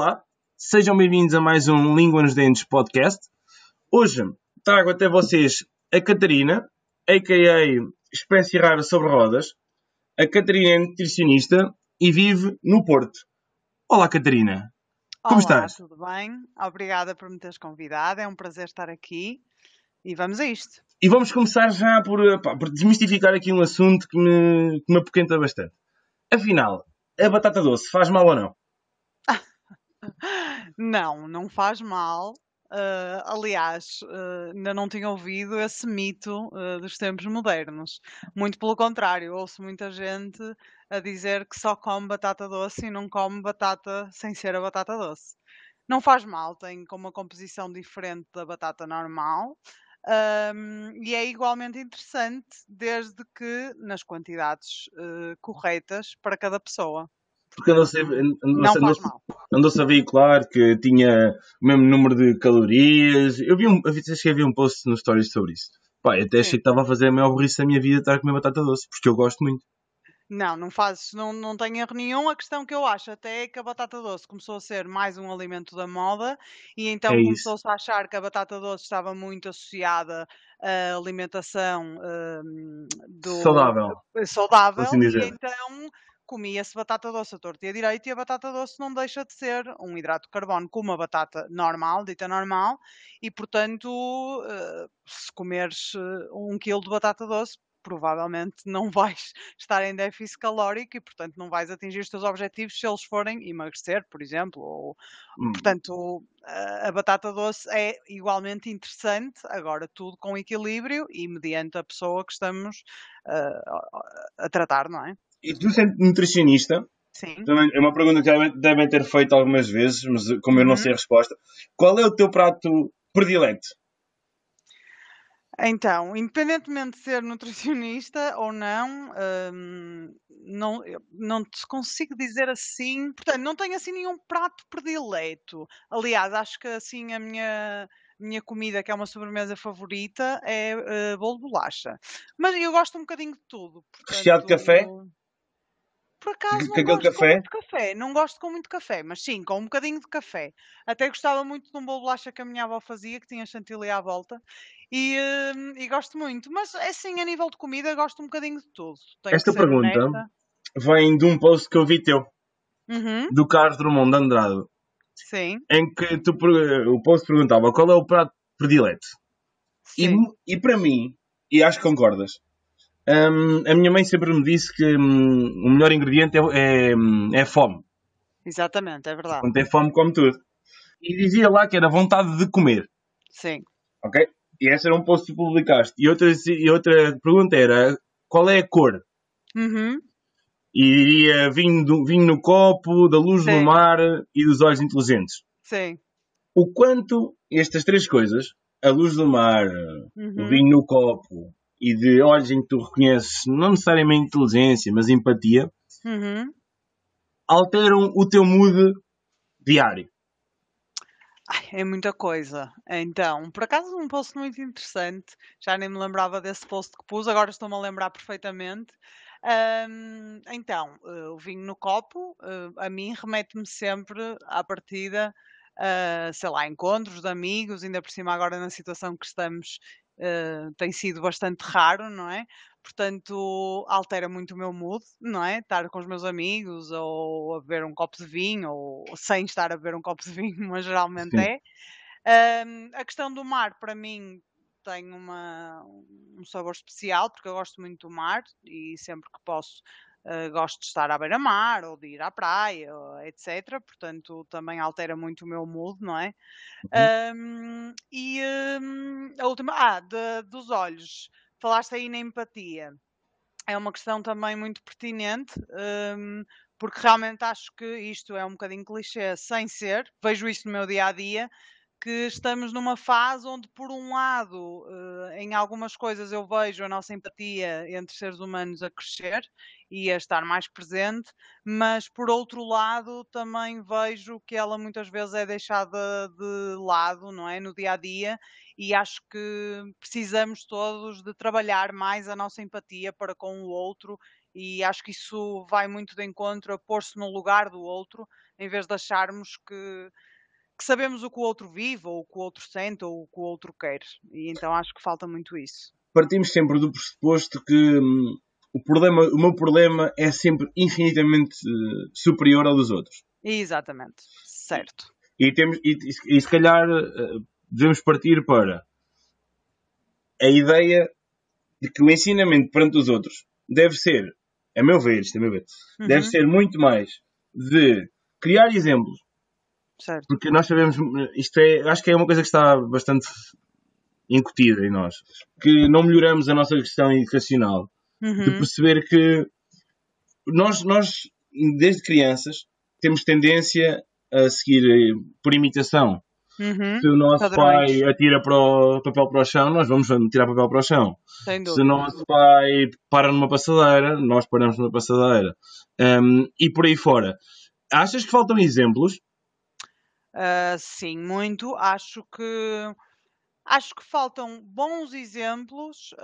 Olá, sejam bem-vindos a mais um Língua nos Dentes podcast. Hoje trago até vocês a Catarina, a.k.a. Espécie Rara sobre Rodas. A Catarina é nutricionista e vive no Porto. Olá, Catarina. Como Olá, estás? tudo bem? Obrigada por me teres convidado, é um prazer estar aqui e vamos a isto. E vamos começar já por, pá, por desmistificar aqui um assunto que me, que me apoquenta bastante. Afinal, a batata doce faz mal ou não? Não, não faz mal. Ah, aliás, ah, ainda não tinha ouvido esse mito ah, dos tempos modernos. Muito pelo contrário, ouço muita gente a dizer que só come batata doce e não come batata sem ser a batata doce. Não faz mal, tem com uma composição diferente da batata normal. ahm, e é igualmente interessante, desde que nas quantidades corretas para cada pessoa. Porque andou-se a- andou-se- Não faz andou-se- mal. andou-se a veicular que tinha o mesmo número de calorias. Eu vi um, eu vi- cheguei a ver um post no Stories sobre isso. Pá, eu até achei que estava a fazer a maior burrice da minha vida estar a comer batata doce, porque eu gosto muito. Não, não fazes, não, não tem erro nenhum. A questão que eu acho até é que a batata doce começou a ser mais um alimento da moda e então É começou-se a achar que a batata doce estava muito associada à alimentação hum, do Saudável, saudável assim e então comia-se batata doce a torta e a direito e a batata doce não deixa de ser um hidrato de carbono como a batata normal, dita normal, e portanto, eh, se comeres eh, um quilo de batata doce, provavelmente não vais estar em déficit calórico e portanto não vais atingir os teus objetivos se eles forem emagrecer, por exemplo, ou Hum, Portanto, a a batata doce é igualmente interessante, agora tudo com equilíbrio e mediante a pessoa que estamos a, a tratar, não é? E tu, sendo nutricionista, Sim. também é uma pergunta que devem, ter feito algumas vezes, mas como eu não Uhum. sei a resposta, qual é o teu prato predileto? Então, independentemente de ser nutricionista ou não, hum, não, eu não te consigo dizer assim. Portanto, não tenho assim nenhum prato predileto. Aliás, acho que assim a minha, minha comida, que é uma sobremesa favorita, é eh, bolo de bolacha. Mas eu gosto um bocadinho de tudo. Recheado de café? Portanto, por acaso Com não gosto com café? muito café. Não gosto com muito café, mas sim, com um bocadinho de café. Até gostava muito de um bolo de bolacha que a minha avó fazia, que tinha chantilly à volta. E, hum, e gosto muito. Mas assim, a nível de comida, gosto um bocadinho de tudo. Tenho Esta pergunta honesta. vem de um post que eu vi teu, Uhum, do Carlos Drummond de Andrade, sim, em que tu, o post perguntava qual é o prato predileto. E, sim. mu- e para mim, e acho que concordas, hum, a minha mãe sempre me disse que hum, o melhor ingrediente é, é, é fome. Exatamente, é verdade. Quando tem fome, come tudo. E dizia lá que era vontade de comer. Sim. Ok? E esse era um post que publicaste. E outra, e outra pergunta era qual é a cor? Uhum, E diria vinho, do- vinho no copo, da luz no sim, mar e dos olhos inteligentes. sim. O quanto estas três coisas, a luz do mar, o Uhum, vinho no copo e de olhos em que tu reconheces não necessariamente inteligência, mas empatia, uhum. alteram o teu mood diário. Ai, é muita coisa. Então, por acaso, um post muito interessante. Já nem me lembrava desse post que pus, agora estou-me a lembrar perfeitamente. Então, eh, o vinho no copo, eh, a mim remete-me sempre à partida, a, sei lá, encontros de amigos, ainda por cima agora na situação que estamos, eh, tem sido bastante raro, não é? Portanto, altera muito o meu mood, não é? Estar com os meus amigos ou a beber um copo de vinho, ou sem estar a beber um copo de vinho, mas geralmente Sim. é. Ahm, a questão do mar, para mim, tem uma, um sabor especial, porque eu gosto muito do mar e sempre que posso eh, gosto de estar à beira-mar ou de ir à praia, etc. Portanto, também altera muito o meu mood, não é? Uhum. Ahm, e ahm, a última, ah, de- dos olhos, falaste aí na empatia é uma questão também muito pertinente, hum, porque realmente acho que isto é um bocadinho clichê, sem ser, vejo isso no meu dia a dia, que estamos numa fase onde, por um lado, eh, em algumas coisas eu vejo a nossa empatia entre seres humanos a crescer e a estar mais presente, mas por outro lado também vejo que ela muitas vezes é deixada de lado, não é? No dia a dia, e acho que precisamos todos de trabalhar mais a nossa empatia para com o outro E acho que isso vai muito de encontro a pôr-se no lugar do outro, em vez de acharmos que, que sabemos o que o outro vive, ou o que o outro sente, ou o que o outro quer. E então acho que falta muito isso. Partimos sempre do pressuposto que hum, o, problema, o meu problema é sempre infinitamente uh, superior ao dos outros. Exatamente, certo. E, temos, e, e se calhar uh, devemos partir para a ideia de que o ensinamento perante os outros deve ser, a meu ver, isto a meu ver, uhum. deve ser muito mais de criar exemplos. Certo. Porque nós sabemos, isto é, acho que é uma coisa que está bastante incutida em nós, que não melhoramos a nossa questão educacional, uhum. de perceber que nós, nós, desde crianças, temos tendência a seguir eh, por imitação. Uhum. Se o nosso Padrões. pai atira para o papel para o chão, nós vamos tirar papel para o chão. Se o nosso pai para numa passadeira, nós paramos numa passadeira. Um, e por aí fora. Achas que faltam exemplos? Uh, sim, muito. Acho que acho que faltam bons exemplos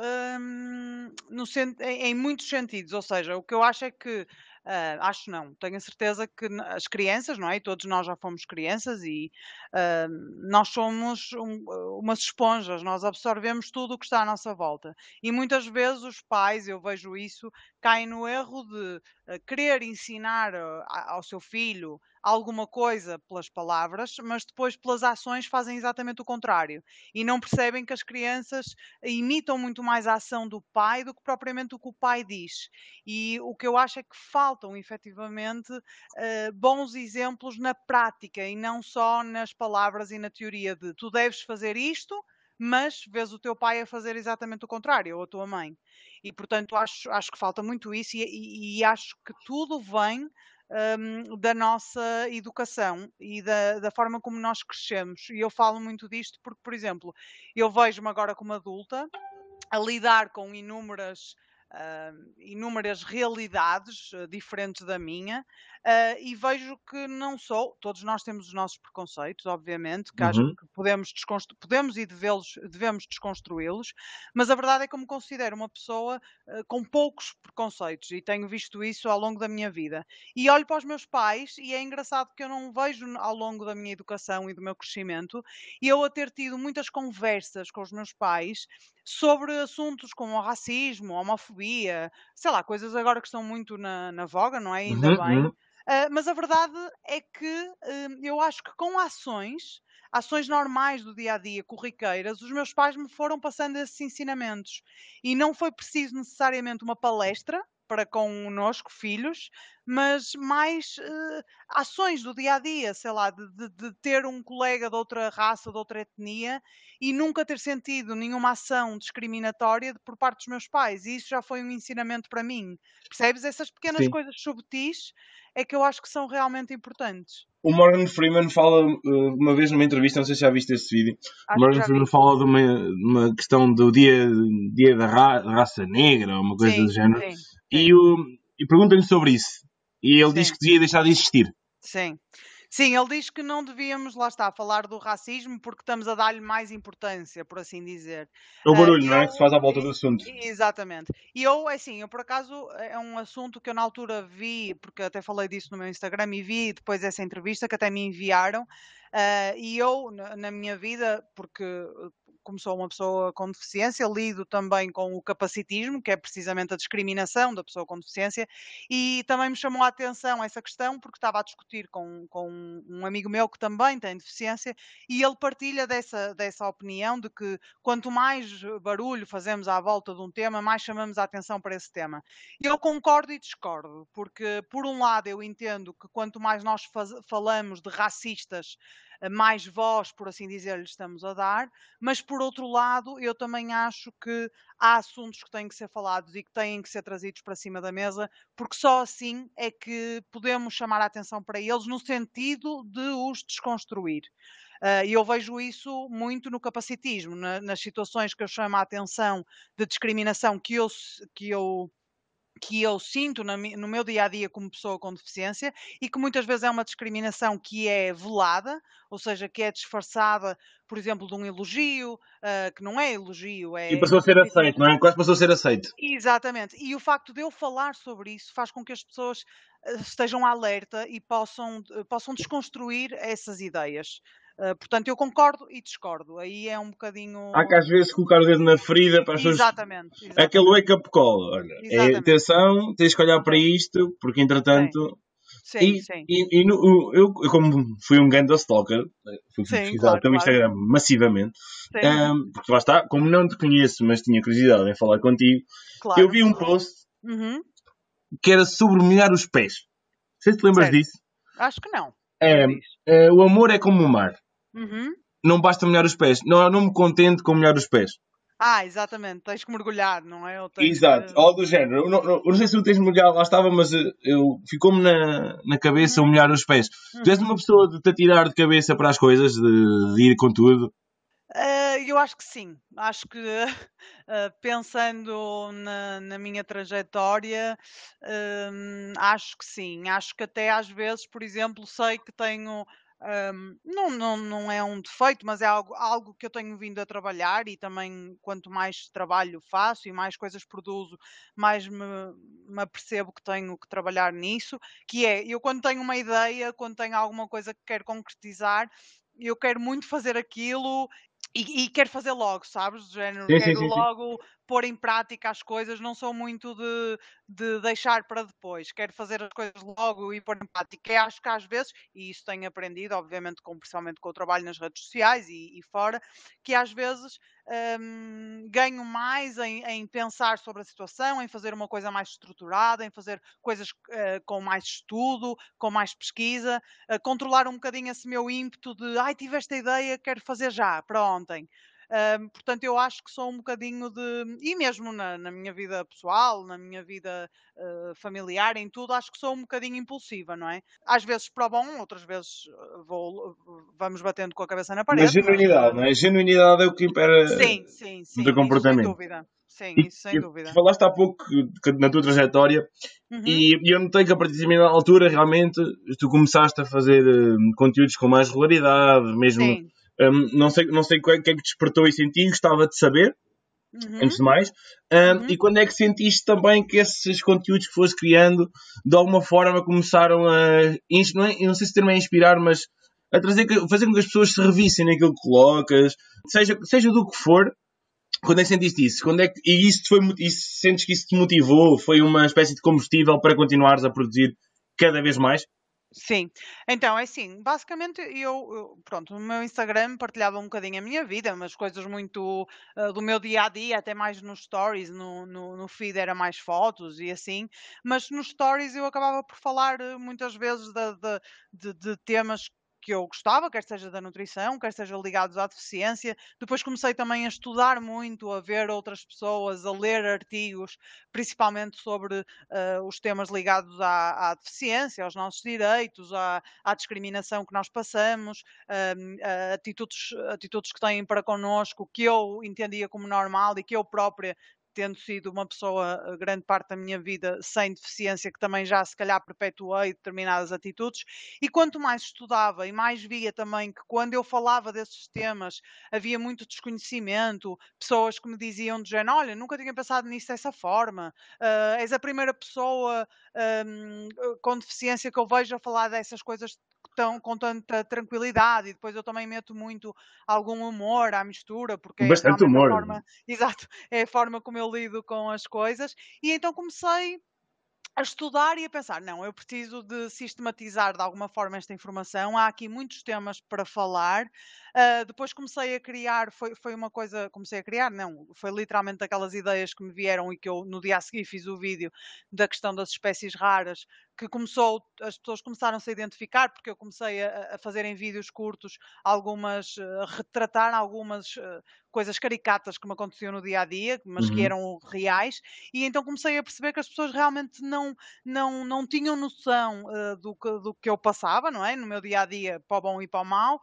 um, no, em, em, muitos sentidos. Ou seja, o que eu acho é que Uh, acho não, tenho a certeza que as crianças, não é? todos nós já fomos crianças e uh, nós somos um, umas esponjas, nós absorvemos tudo o que está à nossa volta. E muitas vezes os pais, eu vejo isso, caem no erro de querer ensinar ao seu filho alguma coisa pelas palavras, mas depois pelas ações fazem exatamente o contrário. E não percebem que as crianças imitam muito mais a ação do pai do que propriamente o que o pai diz. E o que eu acho é que faltam efetivamente uh, bons exemplos na prática e não só nas palavras e na teoria de tu deves fazer isto, mas vês o teu pai a fazer exatamente o contrário, ou a tua mãe. E portanto acho, acho que falta muito isso e, e, e acho que tudo vem um, da nossa educação e da, da, forma como nós crescemos. E eu falo muito disto porque, por exemplo, eu vejo-me agora como adulta a lidar com inúmeras uh, inúmeras realidades uh, diferentes da minha uh, e vejo que não sou, todos nós temos os nossos preconceitos, obviamente, que uhum. acho que podemos, podemos e devemos, devemos desconstruí-los, mas a verdade é que eu me considero uma pessoa com poucos preconceitos e tenho visto isso ao longo da minha vida. E olho para os meus pais e é engraçado que eu não vejo ao longo da minha educação e do meu crescimento e eu a ter tido muitas conversas com os meus pais sobre assuntos como o racismo, a homofobia, sei lá, coisas agora que estão muito na, na voga, não é? Ainda uhum, bem. Uh, mas a verdade é que uh, eu acho que com ações, ações normais do dia a dia, corriqueiras, os meus pais me foram passando esses ensinamentos. E não foi preciso necessariamente uma palestra, para connosco, filhos, mas mais uh, ações do dia a dia, sei lá, de, de, de, ter um colega de outra raça, de outra etnia e nunca ter sentido nenhuma ação discriminatória por parte dos meus pais. E isso já foi um ensinamento para mim. Percebes? Essas pequenas Sim. coisas subtis é que eu acho que são realmente importantes. O Morgan Freeman fala uh, uma vez numa entrevista, não sei se já viste esse vídeo. Acho Morgan Freeman fala de uma, uma, questão do dia, dia da ra raça negra, uma coisa sim, do género. Sim, sim. E, e pergunta-lhe sobre isso. E ele diz que devia deixar de existir. Sim. Sim, ele diz que não devíamos, lá está, falar do racismo porque estamos a dar-lhe mais importância, por assim dizer. É o barulho, uh, não é? que se faz à volta do assunto. Exatamente. E eu, é assim, eu por acaso, é um assunto que eu na altura vi, porque até falei disso no meu Instagram e vi depois essa entrevista que até me enviaram. Uh, e eu, na, na minha vida, porque como sou uma pessoa com deficiência, lido também com o capacitismo, que é precisamente a discriminação da pessoa com deficiência, e também me chamou a atenção essa questão, porque estava a discutir com, com um amigo meu que também tem deficiência, e ele partilha dessa, dessa opinião de que quanto mais barulho fazemos à volta de um tema, mais chamamos a atenção para esse tema. Eu concordo e discordo, porque, por um lado, eu entendo que quanto mais nós faz, falamos de racistas, mais voz, por assim dizer, lhe estamos a dar, mas por outro lado, eu também acho que há assuntos que têm que ser falados e que têm que ser trazidos para cima da mesa, porque só assim é que podemos chamar a atenção para eles no sentido de os desconstruir. E uh, eu vejo isso muito no capacitismo, na, nas situações que eu chamo a atenção de discriminação que eu, que eu que eu sinto no meu dia a dia como pessoa com deficiência e que muitas vezes é uma discriminação que é velada, ou seja, que é disfarçada, por exemplo, de um elogio, uh, que não é elogio, é. E passou a ser aceito, não é? Quase passou a ser aceito. Exatamente. E o facto de eu falar sobre isso faz com que as pessoas uh, estejam alerta e possam, uh, possam desconstruir essas ideias. Uh, portanto, eu concordo e discordo. Aí é um bocadinho. Há que às vezes colocar o dedo na ferida para as pessoas. Exatamente. exatamente. Aquele wake-up call. Olha, é, atenção, tens que olhar para isto, porque entretanto. Sim, e, sim. E, e no, eu, como fui um grande stalker, fui sim, pesquisar claro, o teu claro. Instagram massivamente, um, porque lá está, como não te conheço, mas tinha curiosidade em falar contigo, claro. eu vi um post uhum. que era sobre molhar os pés. Você te lembras certo. disso? Acho que não. É, é, o amor é como o mar. Uhum. Não basta molhar os pés. Não, não me contente com molhar os pés. Ah, exatamente. Tens que mergulhar, não é? Exato. Que... Algo do género. Eu não, não, não, sei se tu tens mergulhado, lá estava, mas eh, eu, ficou-me na, na cabeça uhum. molhar os pés. Uhum. Tu és uma pessoa de te atirar de cabeça para as coisas, de, de ir com tudo? Uh, eu acho que sim. Acho que uh, pensando na, na, minha trajetória, uh, acho que sim. Acho que até às vezes, por exemplo, sei que tenho um, não, não, não é um defeito, mas é algo, algo que eu tenho vindo a trabalhar e também quanto mais trabalho faço e mais coisas produzo, mais me, me apercebo que tenho que trabalhar nisso, que é, eu quando tenho uma ideia, quando tenho alguma coisa que quero concretizar, eu quero muito fazer aquilo e, e quero fazer logo, sabes? Do género, sim, quero sim, sim, logo pôr em prática as coisas, não sou muito de, de deixar para depois, quero fazer as coisas logo e pôr em prática. E acho que às vezes, e isso tenho aprendido, obviamente, com, principalmente com o trabalho nas redes sociais e, e fora, que às vezes hum, ganho mais em, em, pensar sobre a situação, em fazer uma coisa mais estruturada, em fazer coisas uh, com mais estudo, com mais pesquisa, uh, controlar um bocadinho esse meu ímpeto de ai, tive esta ideia, quero fazer já, para ontem portanto, eu acho que sou um bocadinho de. E mesmo na, na minha vida pessoal, na minha vida uh, familiar, em tudo, acho que sou um bocadinho impulsiva, não é? Às vezes para o bom, outras vezes ah, vou, vamos batendo com a cabeça na parede. Mas genuinidade, mas... não é? Genuinidade é o que impera sim, sim, sim, do comportamento. Sem dúvida. Sim, isso sem e, dúvida. Falaste há pouco na tua trajetória uhum. e, e eu notei que a partir de determinada altura realmente tu começaste a fazer uh, conteúdos com mais regularidade, mesmo Sim. Um, não sei, não sei o que é que despertou isso em ti, gostava de saber, uhum. antes de mais. Um, uhum. E quando é que sentiste também que esses conteúdos que foste criando, de alguma forma, começaram a. Não, é, não sei se o termo é inspirar, mas a trazer, fazer com que as pessoas se revissem naquilo que colocas, seja, seja do que for. Quando é que sentiste isso? Quando é que, e isso, foi, isso sentes que isso te motivou? Foi uma espécie de combustível para continuares a produzir cada vez mais? Sim, então é assim, basicamente eu, pronto, no meu Instagram partilhava um bocadinho a minha vida, mas coisas muito uh, do meu dia a dia, até mais nos stories, no, no, no, feed era mais fotos e assim, mas nos stories eu acabava por falar uh, muitas vezes de, de, de, de temas que eu gostava, quer seja da nutrição, quer seja ligados à deficiência. Depois comecei também a estudar muito, a ver outras pessoas, a ler artigos, principalmente sobre uh, os temas ligados à, à, deficiência, aos nossos direitos, à, à discriminação que nós passamos, uh, atitudes, atitudes que têm para connosco que eu entendia como normal e que eu própria tendo sido uma pessoa eh, grande parte da minha vida sem deficiência, que também já se calhar perpetuei determinadas atitudes, e quanto mais estudava e mais via também que quando eu falava desses temas havia muito desconhecimento, pessoas que me diziam de género, olha, nunca tinha pensado nisso dessa forma, uh, és a primeira pessoa um, com deficiência que eu vejo a falar dessas coisas tão, com tanta tranquilidade e depois eu também meto muito algum humor à mistura, porque Bastante é humor. Forma, exato, é a forma como eu lido com as coisas. E então comecei a estudar e a pensar, não, eu preciso de sistematizar de alguma forma esta informação. Há aqui muitos temas para falar. Uh, depois comecei a criar, foi, foi uma coisa, comecei a criar, não, foi literalmente aquelas ideias que me vieram e que eu no dia a seguir fiz o vídeo da questão das espécies raras, que começou, as pessoas começaram -se a identificar, porque eu comecei a, a fazer em vídeos curtos algumas, a retratar algumas uh, coisas caricatas que me aconteciam no dia a dia, mas que Uhum. eram reais, e então comecei a perceber que as pessoas realmente não, não, não tinham noção uh, do, que, do que eu passava, não é? No meu dia a dia, para o bom e para o mau,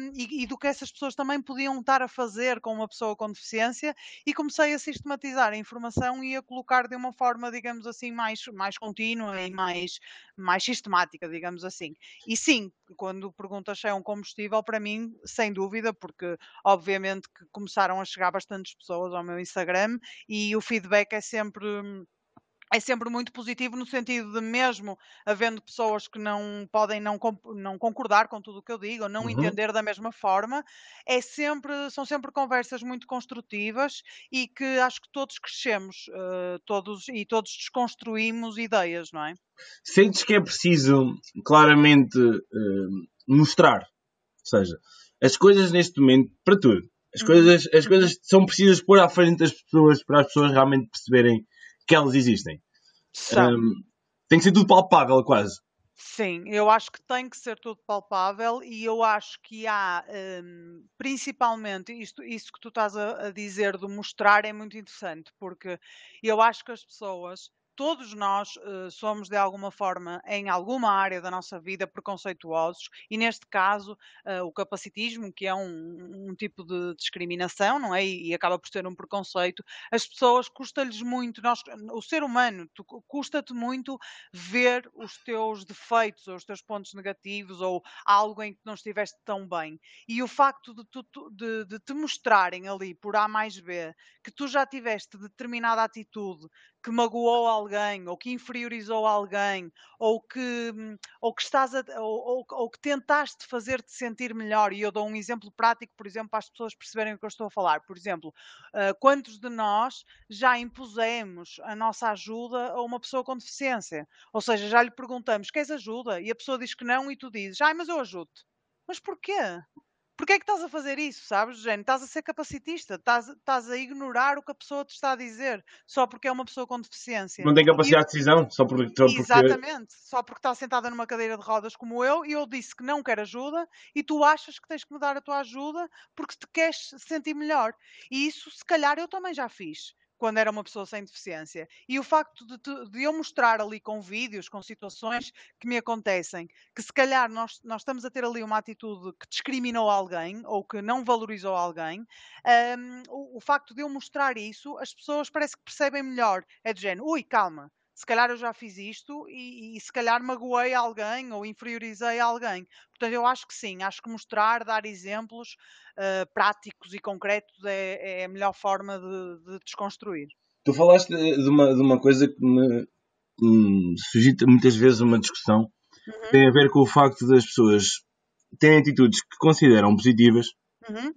um, e, e do que essas pessoas também podiam estar a fazer com uma pessoa com deficiência, e comecei a sistematizar a informação e a colocar de uma forma, digamos assim, mais, mais contínua e mais, mais sistemática, digamos assim. E sim, quando perguntas se é um combustível, para mim, sem dúvida, porque obviamente que começaram a chegar bastantes pessoas ao meu Instagram e o feedback é sempre é sempre muito positivo no sentido de mesmo havendo pessoas que não podem não, não concordar com tudo o que eu digo ou não Uhum. entender da mesma forma, é sempre, são sempre conversas muito construtivas e que acho que todos crescemos uh, todos, e todos desconstruímos ideias, não é? Sentes que é preciso claramente uh, mostrar, ou seja, as coisas neste momento, para tudo, as, uhum. coisas, as coisas são precisas pôr à frente das pessoas para as pessoas realmente perceberem que elas existem. Um, tem que ser tudo palpável, quase. Sim, eu acho que tem que ser tudo palpável e eu acho que há, um, principalmente, isto, isso que tu estás a, a dizer de mostrar é muito interessante, porque eu acho que as pessoas todos nós uh, somos de alguma forma, em alguma área da nossa vida, preconceituosos, e neste caso, uh, o capacitismo, que é um, um, tipo de discriminação, não é? E, e, acaba por ser um preconceito, as pessoas custa-lhes muito, nós, o ser humano, custa-te muito ver os teus defeitos, ou os teus pontos negativos, ou algo em que não estiveste tão bem. E o facto de, tu, de, de te mostrarem ali, por A mais B, que tu já tiveste determinada atitude que magoou alguém, ou que inferiorizou alguém, ou que, ou que estás a, ou, ou, ou, que tentaste fazer-te sentir melhor. E eu dou um exemplo prático, por exemplo, para as pessoas perceberem o que eu estou a falar. Por exemplo, uh, quantos de nós já impusemos a nossa ajuda a uma pessoa com deficiência? Ou seja, já lhe perguntamos: queres ajuda? E a pessoa diz que não, e tu dizes: ai, mas eu ajudo-te. Mas porquê? Porquê é que estás a fazer isso, sabes, Jane? Estás a ser capacitista, estás, estás a ignorar o que a pessoa te está a dizer, só porque é uma pessoa com deficiência. Não tem capacidade e... de decisão, só porque... Só porque... Exatamente, só porque está sentada numa cadeira de rodas como eu, e eu disse que não quero ajuda, e tu achas que tens que me dar a tua ajuda porque te queres sentir melhor. E isso, se calhar, eu também já fiz quando era uma pessoa sem deficiência. E o facto de, de, eu mostrar ali com vídeos, com situações que me acontecem, que se calhar nós, nós estamos a ter ali uma atitude que discriminou alguém ou que não valorizou alguém, um, o, o, facto de eu mostrar isso, as pessoas parece que percebem melhor. É de género, ui, calma. Se calhar eu já fiz isto e, e se calhar magoei alguém ou inferiorizei alguém. Portanto, eu acho que sim, acho que mostrar, dar exemplos uh, práticos e concretos é, é, a melhor forma de, de, desconstruir. Tu falaste de uma, de uma coisa que me, me suscita muitas vezes uma discussão, uhum. tem a ver com o facto das pessoas terem atitudes que consideram positivas uhum.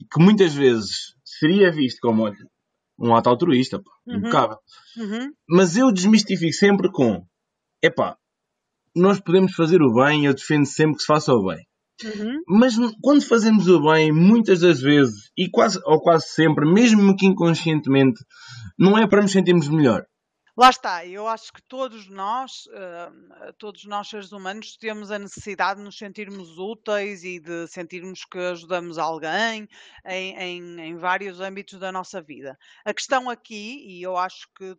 e que muitas vezes seria visto como olha, um ato altruísta, pá, uhum. impecável. Uhum. Mas eu desmistifico sempre com: epá, nós podemos fazer o bem, eu defendo sempre que se faça o bem. Uhum. Mas quando fazemos o bem, muitas das vezes, e quase, ou quase sempre, mesmo que inconscientemente, não é para nos sentirmos melhor. Lá está, eu acho que todos nós, uh, todos nós seres humanos, temos a necessidade de nos sentirmos úteis e de sentirmos que ajudamos alguém em, em, em vários âmbitos da nossa vida. A questão aqui, e eu acho que,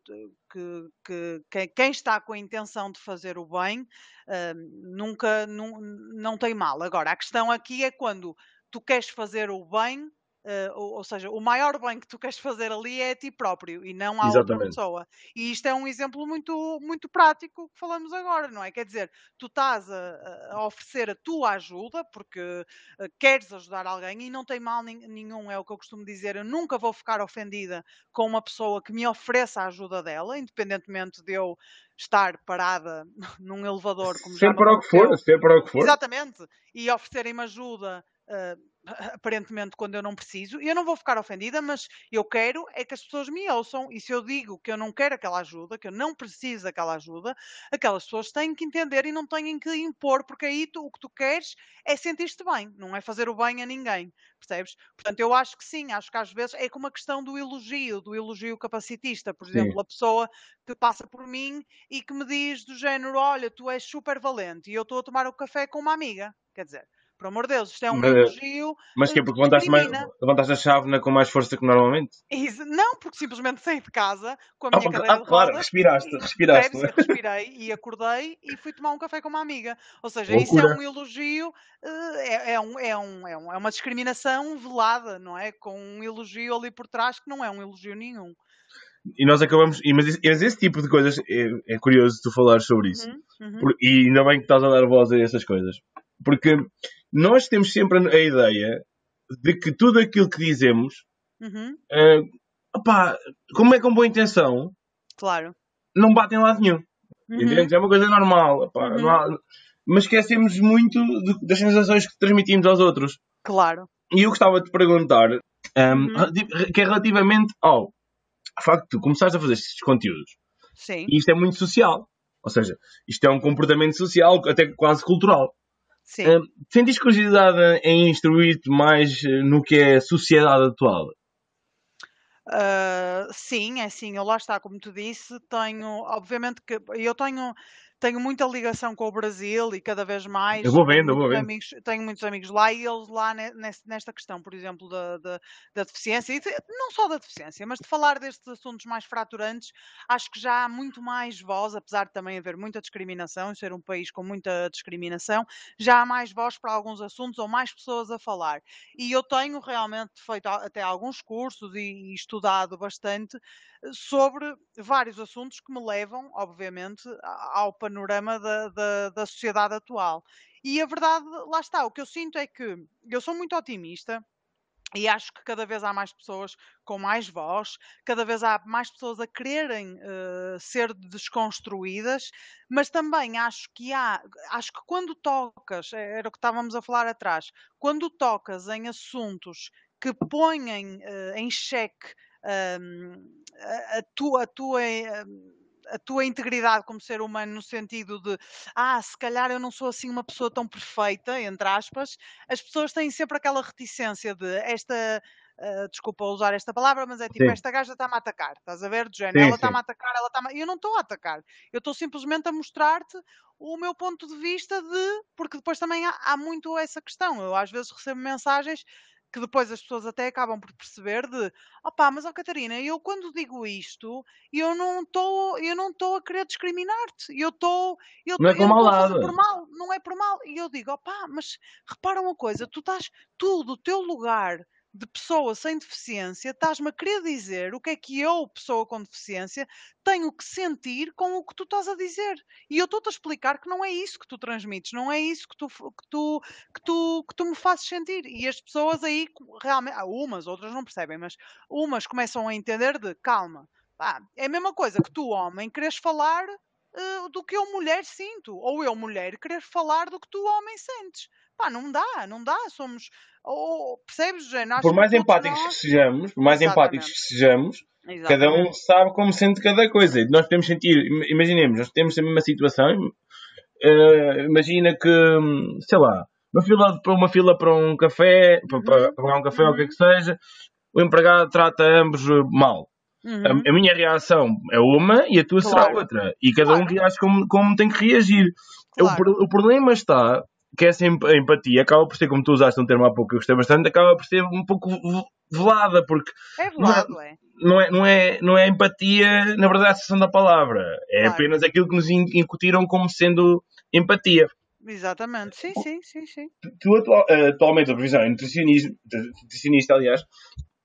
que, que quem está com a intenção de fazer o bem uh, nunca não, não tem mal. Agora, a questão aqui é quando tu queres fazer o bem Uh, ou, ou, seja, o maior bem que tu queres fazer ali é a ti próprio e não à Exatamente. outra pessoa. E isto é um exemplo muito, muito prático que falamos agora, não é? Quer dizer, tu estás a, a oferecer a tua ajuda porque uh, queres ajudar alguém e não tem mal nenhum, é o que eu costumo dizer. Eu nunca vou ficar ofendida com uma pessoa que me ofereça a ajuda dela, independentemente de eu estar parada num elevador como sempre para o que for, sempre para o que for. Exatamente. E oferecerem-me ajuda. Uh, aparentemente quando eu não preciso, e eu não vou ficar ofendida, mas eu quero é que as pessoas me ouçam, e se eu digo que eu não quero aquela ajuda, que eu não preciso daquela ajuda, aquelas pessoas têm que entender e não têm que impor, porque aí tu, o que tu queres é sentir-te bem, não é fazer o bem a ninguém, percebes? Portanto, eu acho que sim, acho que às vezes é como a questão do elogio, do elogio capacitista, por exemplo, sim. a pessoa que passa por mim e que me diz do género, olha, tu és super valente, e eu estou a tomar o café com uma amiga, quer dizer, por amor de Deus, isto é um Mas- elogio. Mas que é porque levantaste, mais, levantaste a chávena com mais força que normalmente? Isso- Não, porque simplesmente saí de casa com a Ah, minha porque- cadeira ah, de claro, rodas. respiraste, e- respiraste. percebes? não é? Respirei e acordei e fui tomar um café com uma amiga. Ou seja, isso Loucura. é um elogio, eh, é, é um- é um- é um- é uma discriminação velada, não é? Com um elogio ali por trás que não é um elogio nenhum. E nós acabamos. e- Mas esse, tipo de coisas é, é curioso tu falares sobre isso. Uhum, uhum. E ainda bem que estás a dar voz a essas coisas. Porque nós temos sempre a ideia de que tudo aquilo que dizemos, Uhum, eh, opá, como é com boa intenção, Claro. não bate em lado nenhum. Uhum? É uma coisa normal. opá, Uhum. há- mas esquecemos muito de- das sensações que transmitimos aos outros. Claro. E eu gostava de te perguntar, um, Uhum. que é relativamente ao facto de tu começares a fazer estes conteúdos. Sim, E isto é muito social. Ou seja, isto é um comportamento social, até quase cultural. Sim. Um, sentiste curiosidade em instruir-te mais eh, no que é a sociedade atual? Ah, sim, é assim, eu lá está, como tu disse, tenho, obviamente que eu tenho, tenho muita ligação com o Brasil e cada vez mais Eu vou tenho vendo, eu vou muitos vendo. amigos, tenho muitos amigos lá e eles lá nesta questão, por exemplo, da, da, da deficiência, e de- não só da deficiência, mas de falar destes assuntos mais fraturantes, acho que já há muito mais voz, apesar de também haver muita discriminação, e ser um país com muita discriminação, já há mais voz para alguns assuntos ou mais pessoas a falar. E eu tenho realmente feito até alguns cursos e, e estudado bastante sobre vários assuntos que me levam, obviamente, ao panorama da, da, da sociedade atual. E a verdade, lá está, o que eu sinto é que eu sou muito otimista. E acho que cada vez há mais pessoas com mais voz, cada vez há mais pessoas a quererem eh, ser desconstruídas, mas também acho que há, acho que quando tocas, eh, era o que estávamos a falar atrás, quando tocas em assuntos que põem eh, em xeque hum, a, tua, a tua, a tua integridade como ser humano no sentido de ah, se calhar eu não sou assim uma pessoa tão perfeita, entre aspas, as pessoas têm sempre aquela reticência de esta. ah, desculpa usar esta palavra, mas é tipo, Sim. esta gaja está-me a atacar, estás a ver? Sim, ela está-me a atacar, ela está-me. Eu não estou a atacar, eu estou simplesmente a mostrar-te o meu ponto de vista de. Porque depois também há, há muito essa questão. Eu às vezes recebo mensagens que depois as pessoas até acabam por perceber de opá, mas ó Catarina, eu quando digo isto, eu não estou eu não estou a querer discriminar-te, eu estou eu, Não é eu com não por mal, não é por mal. E eu digo, opá, mas repara uma coisa, tu estás tu do teu lugar de pessoa sem deficiência, estás-me a querer dizer o que é que eu, pessoa com deficiência, tenho que sentir com o que tu estás a dizer. E eu estou-te a explicar que não é isso que tu transmites, não é isso que tu, que tu, que tu, que tu me fazes sentir. E as pessoas aí, realmente, há umas, outras não percebem, mas umas começam a entender de calma. é a mesma coisa que tu, homem, queres falar eh, do que eu, mulher, sinto. Ou eu, mulher, querer falar do que tu, homem, sentes. Pá, não dá, não dá. Somos. Ou, percebes? Acho Por mais empáticos nós- que sejamos, por mais empáticos que sejamos, cada um Exatamente. sabe como sente cada coisa. E nós podemos sentir, im- imaginemos, nós temos a mesma situação. eh, imagina que, hum, sei lá, uma fila para uma fila para um café, para, para Uhum. um café ou o que é que seja, o empregado trata ambos eh, mal. Uhum. A, a minha reação é uma e a tua será Claro. outra. E cada um Claro. reage como, como tem que reagir. O, Claro. pro- o problema está que essa emp- empatia acaba por ser, como tu usaste um termo há pouco que eu gostei bastante, acaba por ser um pouco ve- velada, porque É velado, é. não é, não é, não é empatia, na verdade, a sensação da palavra. É Claro. apenas aquilo que nos in- incutiram como sendo empatia. Exatamente. Sim, sim, sim, sim. Tu atual- eh, atualmente, a profissão é nutricionismo, nutricionista, aliás.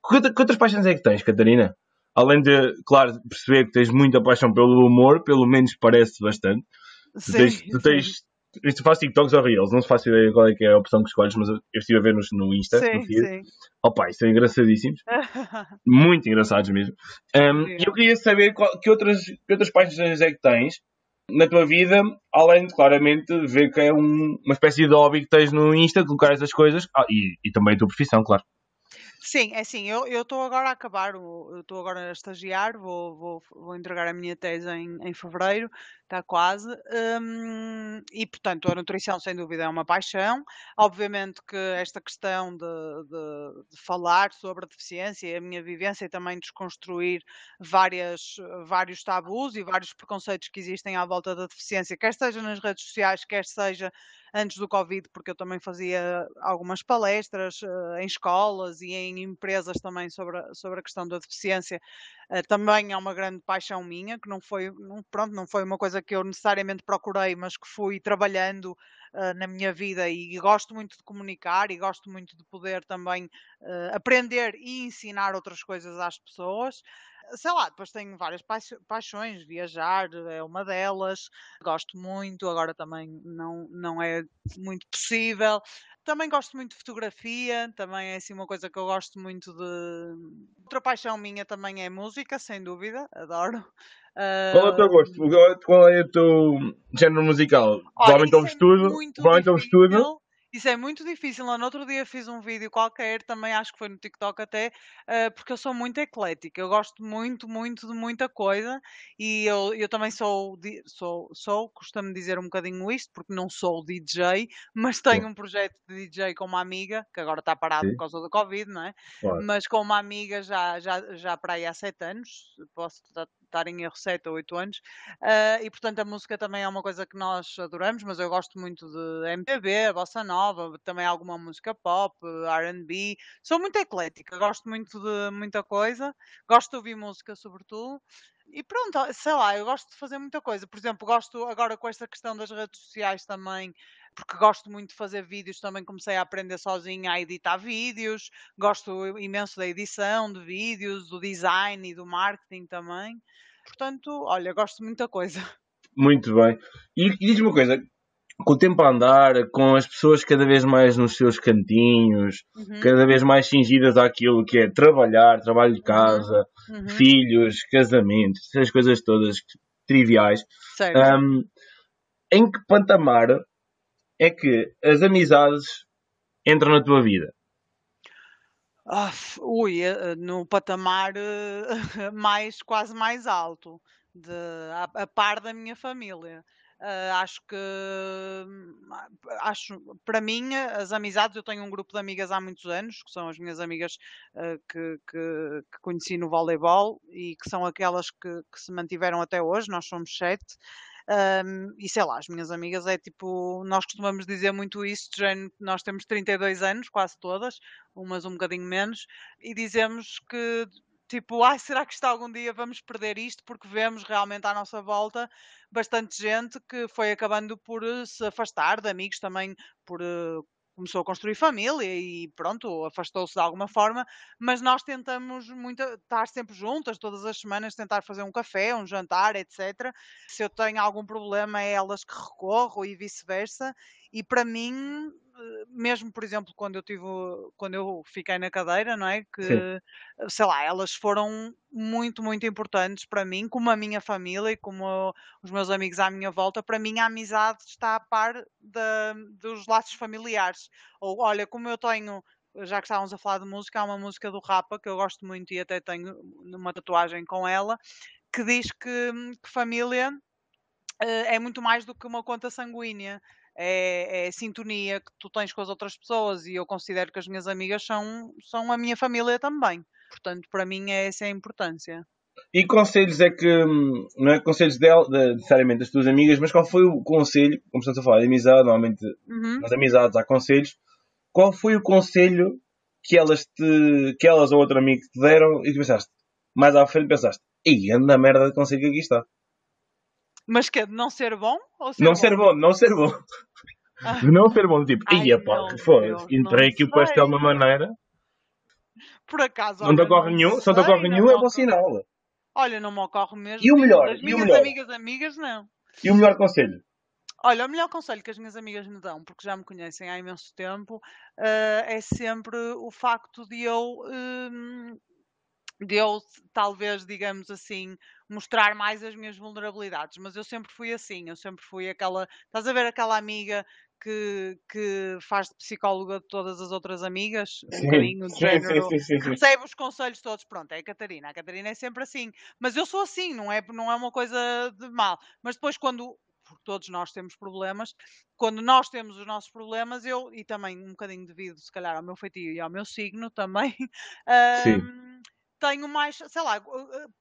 Que, outra- que outras paixões é que tens, Catarina? Além de, claro, perceber que tens muita paixão pelo humor, pelo menos parece bastante. Tu Sim, tens, tu tens isto faz TikToks ou Reels, não se faz ideia qual é, que é a opção que escolhes, mas eu estive a ver nos, no Insta, no sim, feed. sim. Opa, isto é engraçadíssimos, muito engraçados mesmo. Um, e eu queria saber qual- que, outras, que outras paixões é que tens na tua vida, além de claramente ver que é um- uma espécie de hobby que tens no Insta, colocar essas coisas, ah, e, e também a tua profissão, claro. Sim, é assim, eu estou agora a acabar, estou agora a estagiar, vou, vou, vou entregar a minha tese em, em fevereiro, está quase. Hum, e, portanto, a nutrição, sem dúvida, é uma paixão. Obviamente que esta questão de, de, de falar sobre a deficiência e a minha vivência e também desconstruir várias, vários tabus e vários preconceitos que existem à volta da deficiência, quer seja nas redes sociais, quer seja antes do Covid, porque eu também fazia algumas palestras uh, em escolas e em empresas também sobre a, sobre a questão da deficiência. Uh, também é uma grande paixão minha, que não foi, não, pronto, não foi uma coisa que eu necessariamente procurei, mas que fui trabalhando uh, na minha vida e, gosto muito de comunicar e gosto muito de poder também aprender e ensinar outras coisas às pessoas sei lá, depois tenho várias paixões, viajar é uma delas, gosto muito, agora também não, não é muito possível. Também gosto muito de fotografia, também é assim uma coisa que eu gosto muito de. Outra paixão minha também é música, sem dúvida, adoro. Qual é o teu gosto? Qual é o teu género musical? Provavelmente ouves é tudo. Provavelmente ouves tudo. Isso é muito difícil. no outro dia fiz um vídeo qualquer, também acho que foi no TikTok até, uh, porque eu sou muito eclética. Eu gosto muito, muito de muita coisa e eu, eu também sou, sou, sou, costumo dizer um bocadinho isto, porque não sou DJ, mas tenho um projeto de DJ com uma amiga, que agora está parado Sim. por causa do Covid, não é? Claro. Mas com uma amiga já, já, já para aí há sete anos, posso estar em erro 7 ou 8 anos, uh, e portanto a música também é uma coisa que nós adoramos, mas eu gosto muito de MPB, bossa nova, também alguma música pop, R&B, sou muito eclética, gosto muito de muita coisa, gosto de ouvir música sobretudo, e pronto, sei lá, eu gosto de fazer muita coisa. Por exemplo, gosto agora com esta questão das redes sociais também, porque gosto muito de fazer vídeos, também comecei a aprender sozinha a editar vídeos, gosto imenso da edição de vídeos, do design e do marketing também. Portanto, olha, gosto de muita coisa. Muito bem. E, e diz-me uma coisa, com o tempo a andar, com as pessoas cada vez mais nos seus cantinhos, uhum. cada vez mais cingidas àquilo que é trabalhar, trabalho de casa, uhum. uhum. filhos, casamentos, essas coisas todas triviais. Um, em que patamar é que as amizades entram na tua vida? Ah, ui, eh, no patamar eh, mais, quase mais alto, de, a, a par da minha família. Uh, acho que acho para mim as amizades eu tenho um grupo de amigas há muitos anos que são as minhas amigas uh, que, que, que, conheci no voleibol e que são aquelas que, que se mantiveram até hoje nós somos sete um, e sei lá, as minhas amigas é tipo, nós costumamos dizer muito isso, de nós temos 32 anos, quase todas, umas um bocadinho menos, e dizemos que tipo, ai, será que está algum dia vamos perder isto? Porque vemos realmente à nossa volta bastante gente que foi acabando por eh, se afastar de amigos também por uh, começou a construir família e pronto, afastou-se de alguma forma, mas nós tentamos muito estar sempre juntas, todas as semanas, tentar fazer um café, um jantar, etc. Se eu tenho algum problema, é elas que recorro e vice-versa. E para mim, mesmo por exemplo quando eu tive quando eu fiquei na cadeira não é? Que Sim. sei lá elas foram muito muito importantes para mim como a minha família e como os meus amigos à minha volta para mim a amizade está a par de, dos laços familiares. Ou olha como eu tenho já que estávamos a falar de música há uma música do Rapa que eu gosto muito e até tenho uma tatuagem com ela que diz que, que família eh, é muito mais do que uma conta sanguínea é, é sintonia que tu tens com as outras pessoas e eu considero que as minhas amigas são, são a minha família também. Portanto, para mim é essa a importância. E conselhos é que, hum, não é conselhos dela, de, necessariamente das tuas amigas, mas qual foi o conselho, como estamos a falar de amizade, normalmente uhum. nas amizades há conselhos, qual foi o conselho que elas te, que elas ou outro amigo te deram e tu pensaste, mais à frente pensaste, ei, anda a merda de conselho que aqui está. Mas que é de não ser bom? Ou ser não bom? ser bom, não ser bom. Ah. não ser bom, tipo, ia pá, que foda entrei aqui o pastel de uma maneira. Por acaso, não te ocorre nenhum, se não te ocorre nenhum, é bom sinal. Olha, não me ocorre mesmo. E o melhor? As minhas melhor? amigas, amigas, não. E o melhor conselho? Olha, o melhor conselho que as minhas amigas me dão, porque já me conhecem há imenso tempo, uh, é sempre o facto de eu uh, de eu, talvez, digamos assim, mostrar mais as minhas vulnerabilidades. Mas eu sempre fui assim, eu sempre fui aquela. Estás a ver aquela amiga que, que faz de psicóloga de todas as outras amigas, um Sim, bocadinho de sim, género, sim, sim, sim, recebe os conselhos todos. Pronto, é a Catarina. A Catarina é sempre assim. Mas eu sou assim, não é, não é uma coisa de mal. Mas depois, quando. Porque todos nós temos problemas, quando nós temos os nossos problemas, eu, e também um bocadinho devido, se calhar, ao meu feitio e ao meu signo também, Sim. Tenho mais, sei lá,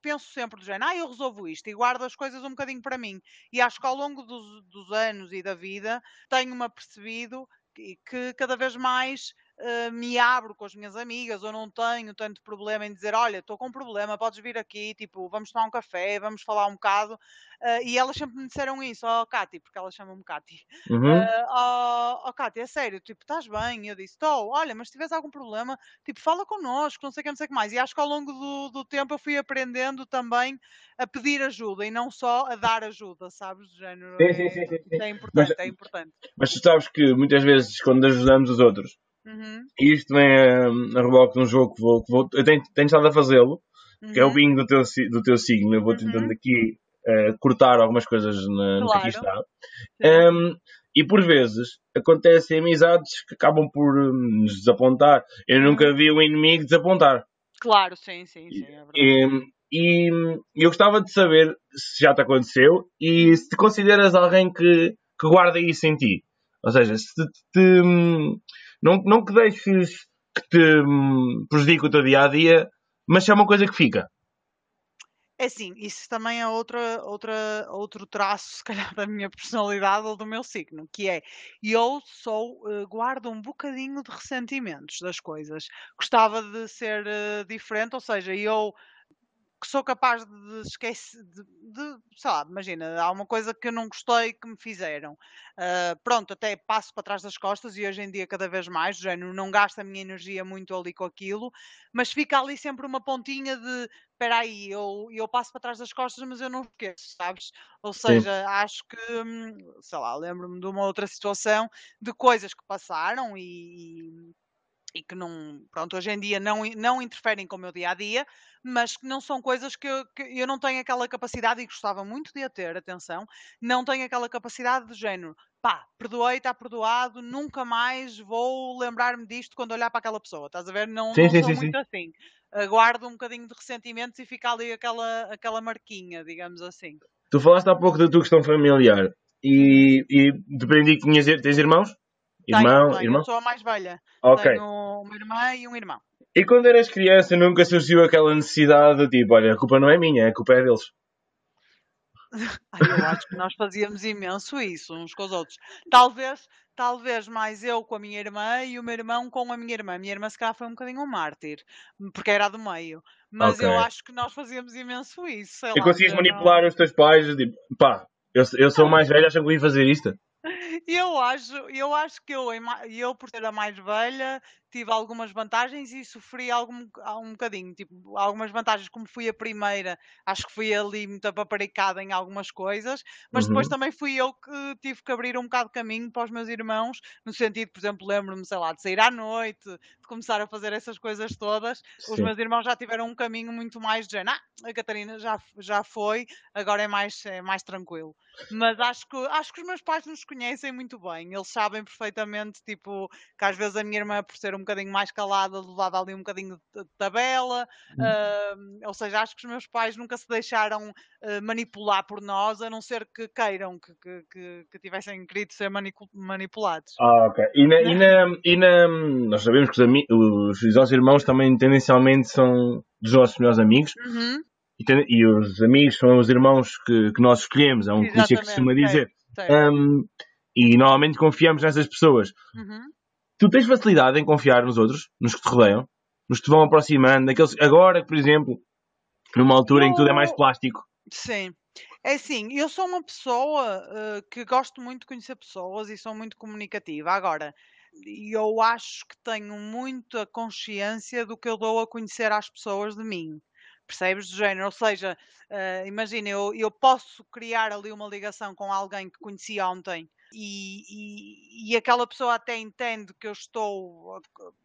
penso sempre do género, ah, eu resolvo isto e guardo as coisas um bocadinho para mim. E acho que ao longo dos, dos anos e da vida tenho-me apercebido que cada vez mais uh, me abro com as minhas amigas ou não tenho tanto problema em dizer, olha, estou com um problema, podes vir aqui, tipo, vamos tomar um café, vamos falar um bocado. Uh, e elas sempre me disseram isso, ó oh, Cati, porque elas chamam-me Cati. Uhum. Uh, oh, oh Cati, é sério, tipo, estás bem? Eu disse, estou, olha, mas se tiveres algum problema, tipo, fala connosco, não sei o que, não sei o que mais. E acho que ao longo do, do tempo eu fui aprendendo também a pedir ajuda e não só a dar ajuda, sabes? Do género. Sim, sim, sim, sim, sim. É importante, é importante. Mas tu sabes que muitas vezes quando ajudamos os outros, Uhum, e isto vem a, a reboque de um jogo que vou, que vou eu tenho, tenho estado a fazê-lo, que é o uhum, bingo do teu, do teu signo. Eu vou tentando Uhum. aqui eh, cortar algumas coisas na, no que aqui Claro. está. Um, e por vezes acontecem amizades que acabam por hum, nos desapontar. Eu nunca Uhum. vi um inimigo desapontar. Claro, sim, sim, sim, é verdade. E, e eu gostava de saber se já te aconteceu e se te consideras alguém que, que guarda isso em ti. Ou seja, se te, te, hum, não, não que deixes que te hum, prejudique o teu dia a dia, mas é uma coisa que fica. É assim, isso também é outra, outra, outro traço, se calhar, da minha personalidade ou do meu signo, que é eu sou, eh, guardo um bocadinho de ressentimentos das coisas. Gostava de ser eh, diferente, ou seja, eu que sou capaz de esquecer, de, de, sei lá, imagina, há uma coisa que eu não gostei que me fizeram. Ah, pronto, até passo para trás das costas e hoje em dia cada vez mais, do género, não gasto a minha energia muito ali com aquilo, mas fica ali sempre uma pontinha de espera aí, eu, eu passo para trás das costas, mas eu não esqueço, sabes? Ou Sim. seja, acho que, hum, sei lá, lembro-me de uma outra situação de coisas que passaram e, e que não, pronto, hoje em dia não, não interferem com o meu dia a dia, mas que não são coisas que eu, que eu não tenho aquela capacidade e gostava muito de a ter, atenção, não tenho aquela capacidade de género, pá, perdoei, está perdoado, nunca mais vou lembrar-me disto quando olhar para aquela pessoa, estás a ver? Não, Sim, não sim, sou sim, muito assim. Aguardo um bocadinho de ressentimentos e fica ali aquela, aquela marquinha, digamos assim. Tu falaste há pouco da tua questão familiar e, e deprendi que tinhas, tens irmãos? Tenho, Irmão, tenho, irmão? eu sou a mais velha. Ok. Tenho uma irmã e um irmão. E quando eras criança nunca surgiu aquela necessidade de tipo, olha, a culpa não é minha, a culpa é deles. Ai, eu acho que nós fazíamos imenso isso uns com os outros. Talvez, talvez mais eu com a minha irmã e o meu irmão com a minha irmã. A minha irmã se calhar foi um bocadinho um mártir, porque era do meio. Mas Ok. eu acho que nós fazíamos imenso isso, E lá. conseguias eu não- manipular os teus pais, tipo, pá, eu, eu sou mais velho, acham que eu ia fazer isto? Eu acho, eu acho que eu, eu, por ser a mais velha, tive algumas vantagens e sofri algum, um bocadinho. Tipo, algumas vantagens, como fui a primeira, acho que fui ali muito paparicada em algumas coisas, mas depois Uhum. também fui eu que tive que abrir um bocado de caminho para os meus irmãos, no sentido, por exemplo, lembro-me, sei lá, de sair à noite, de começar a fazer essas coisas todas. Os Sim. meus irmãos já tiveram um caminho muito mais de género, ah, a Catarina já, já foi, agora é mais, é mais tranquilo. Mas acho que, acho que os meus pais nos conhecem muito bem. Eles sabem perfeitamente, tipo, que às vezes a minha irmã, por ser um bocadinho mais calada, levava ali um bocadinho de tabela. Hum. ahm, ou seja, acho que os meus pais nunca se deixaram ah, manipular por nós, a não ser que queiram que, que, que, que tivessem querido ser manipulados. Ah, ok. E na, e na, e na- nós sabemos que os, os, os nossos irmãos também tendencialmente são dos nossos melhores amigos Uhum, e, ten- e os amigos são os irmãos que, que nós escolhemos, é um clichê que se costuma dizer. certo. Um, e normalmente confiamos nessas pessoas. Uhum. Tu tens facilidade em confiar nos outros, nos que te rodeiam, nos que te vão aproximando, naqueles, agora, por exemplo, numa altura em que tudo é mais plástico. Sim. É assim, eu sou uma pessoa eh, que gosto muito de conhecer pessoas e sou muito comunicativa. Agora, eu acho que tenho muita consciência do que eu dou a conhecer às pessoas de mim. Percebes? Do género, ou seja, eh, imagina, eu, eu posso criar ali uma ligação com alguém que conheci ontem e, e, aquela pessoa até entende que eu estou,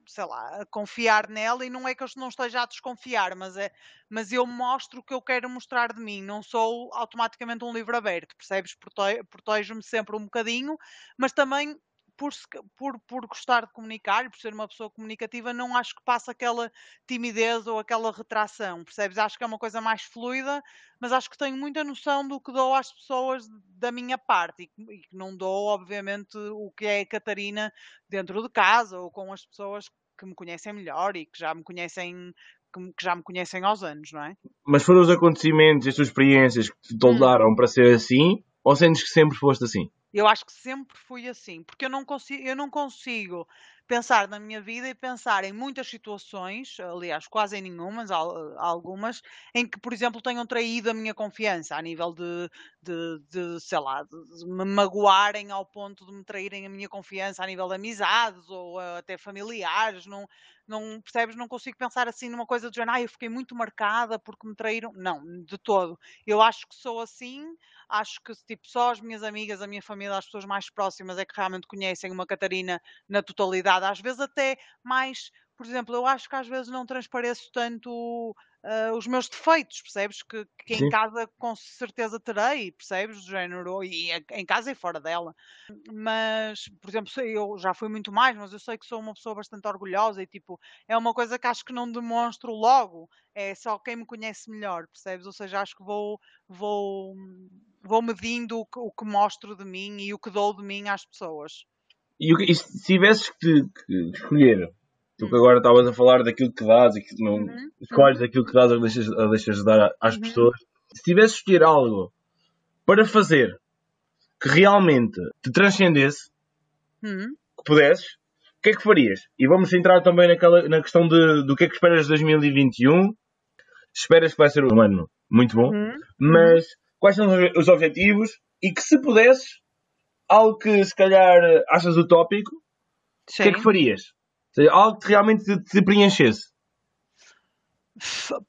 sei lá, a confiar nela e não é que eu não esteja a desconfiar, mas é, mas eu mostro o que eu quero mostrar de mim, não sou automaticamente um livro aberto, percebes? Prote- Protejo-me sempre um bocadinho, mas também por, por, por gostar de comunicar e por ser uma pessoa comunicativa, não acho que passa aquela timidez ou aquela retração, percebes? Acho que é uma coisa mais fluida, mas acho que tenho muita noção do que dou às pessoas da minha parte e que não dou, obviamente, o que é a Catarina dentro de casa ou com as pessoas que me conhecem melhor e que já me conhecem que, já me conhecem aos anos, não é? Mas foram os acontecimentos, as tuas experiências que te moldaram hum. para ser assim, ou sentes que sempre foste assim? Eu acho que sempre fui assim, porque eu não consigo, eu não consigo pensar na minha vida e pensar em muitas situações, aliás, quase em nenhumas, algumas, em que, por exemplo, tenham traído a minha confiança a nível de, de, de sei lá, de, me magoarem ao ponto de me traírem a minha confiança a nível de amizades ou até familiares. Não, não percebes? Não consigo pensar assim numa coisa do género, ah, eu fiquei muito marcada porque me traíram. Não, de todo. Eu acho que sou assim, acho que tipo, só as minhas amigas, a minha família, as pessoas mais próximas é que realmente conhecem uma Catarina na totalidade, às vezes até mais, por exemplo, eu acho que às vezes não transpareço tanto uh, os meus defeitos, percebes? Que, que em casa com certeza terei, percebes? Do género, e em casa e fora dela. Mas, por exemplo, eu já fui muito mais, mas eu sei que sou uma pessoa bastante orgulhosa e tipo, é uma coisa que acho que não demonstro logo, é só quem me conhece melhor, percebes? Ou seja, acho que vou, vou, vou medindo o que, o que mostro de mim e o que dou de mim às pessoas. E, e se tivesses que, que escolher Tu que agora estavas a falar daquilo que dás e que não uhum. escolhes aquilo que dás ou deixas, ou deixas de dar às uhum. pessoas. Se tivesse escolher algo para fazer que realmente te transcendesse, uhum. que pudesses, o que é que farias? E vamos entrar também naquela, na questão de, do que é que esperas de 2021. Esperas que vai ser um ano muito bom, uhum. mas quais são os objetivos e que se pudesses, algo que se calhar achas utópico, o que é que farias? seja, algo que realmente te, te preenchesse.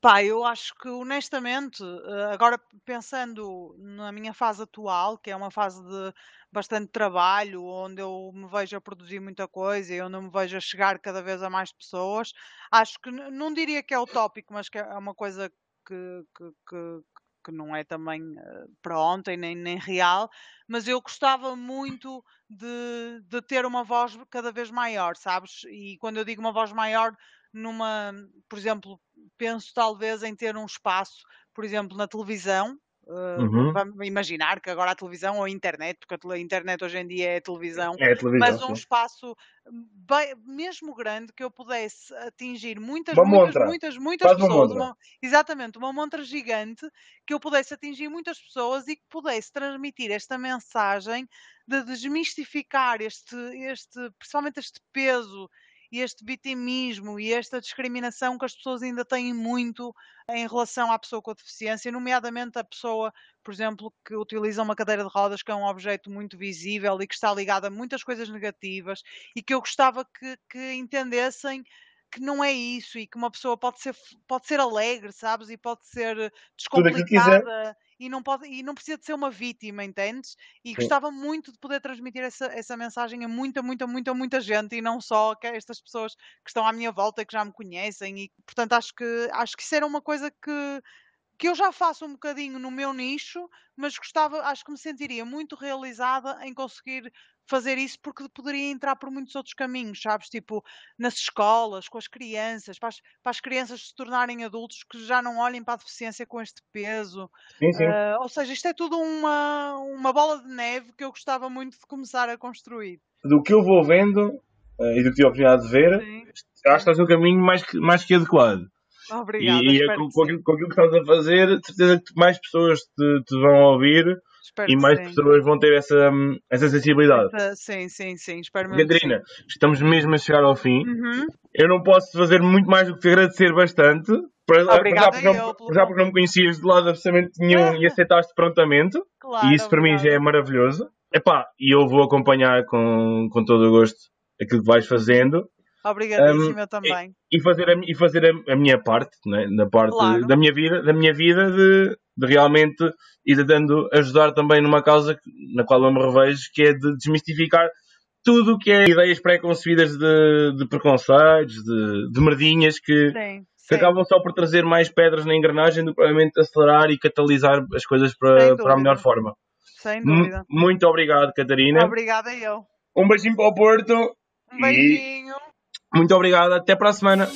Pá, eu acho que honestamente, eh, agora pensando na minha fase atual, que é uma fase de bastante trabalho, onde eu me vejo a produzir muita coisa e onde eu me vejo a chegar cada vez a mais pessoas, acho que não diria que é utópico, mas que é uma coisa que, que, que, que não é também uh, para ontem nem, nem real, mas eu gostava muito de, de ter uma voz cada vez maior, sabes? E quando eu digo uma voz maior, numa, por exemplo, penso talvez em ter um espaço, por exemplo, na televisão, Uhum. Vamos imaginar que agora a televisão ou a internet, porque a internet hoje em dia é a televisão, é televisão mas um sim. espaço bem, mesmo grande que eu pudesse atingir muitas, uma muitas, montra. muitas, muitas Faz pessoas. Uma uma, exatamente, uma montra gigante que eu pudesse atingir muitas pessoas e que pudesse transmitir esta mensagem de desmistificar este, este, principalmente este peso e este vitimismo e esta discriminação que as pessoas ainda têm muito em relação à pessoa com deficiência, nomeadamente a pessoa, por exemplo, que utiliza uma cadeira de rodas, que é um objeto muito visível e que está ligado a muitas coisas negativas, e que eu gostava que, que entendessem que não é isso e que uma pessoa pode ser, pode ser alegre, sabes? E pode ser descomplicada e não, pode, e não precisa de ser uma vítima, entendes? E Sim. gostava muito de poder transmitir essa, essa mensagem a muita, muita, muita, muita gente e não só a estas pessoas que estão à minha volta e que já me conhecem. E, portanto, acho que, acho que isso era uma coisa que, que eu já faço um bocadinho no meu nicho, mas gostava, acho que me sentiria muito realizada em conseguir fazer isso porque poderia entrar por muitos outros caminhos, sabes? Tipo, nas escolas, com as crianças, para as, para as crianças se tornarem adultos que já não olhem para a deficiência com este peso. Sim, sim. Uh, ou seja, isto é tudo uma, uma bola de neve que eu gostava muito de começar a construir. Do que eu vou vendo uh, e do que tive a oportunidade de ver, sim. acho que estás no caminho mais que, mais que adequado. Obrigada. E, e é com, com, aquilo, com, aquilo, que estás a fazer, de certeza que mais pessoas te, te vão ouvir Espero e mais pessoas vão ter essa, essa sensibilidade. Essa, sim, sim, sim. Espero Catarina, estamos mesmo a chegar ao fim. Uhum. Eu não posso fazer muito mais do que te agradecer bastante. Para, Obrigada já, porque não, já porque não me conhecias de lado absolutamente nenhum e aceitaste prontamente. Claro, e isso para mim já é maravilhoso. Epá, e eu vou acompanhar com, com todo o gosto aquilo que vais fazendo. Obrigadíssima um, também. E, e, fazer, a, e fazer a, a minha parte, né? na parte claro. da minha vida, da minha vida de, de realmente ir dando, ajudar também numa causa na qual eu me revejo, que é de desmistificar tudo o que é ideias pré-concebidas de, de preconceitos, de, de merdinhas que, sim, que acabam só por trazer mais pedras na engrenagem do que provavelmente acelerar e catalisar as coisas para, para a melhor forma. Sem dúvida. M muito obrigado, Catarina. Obrigada eu. Um beijinho para o Porto. Um beijinho. Muito obrigado. Até para a semana.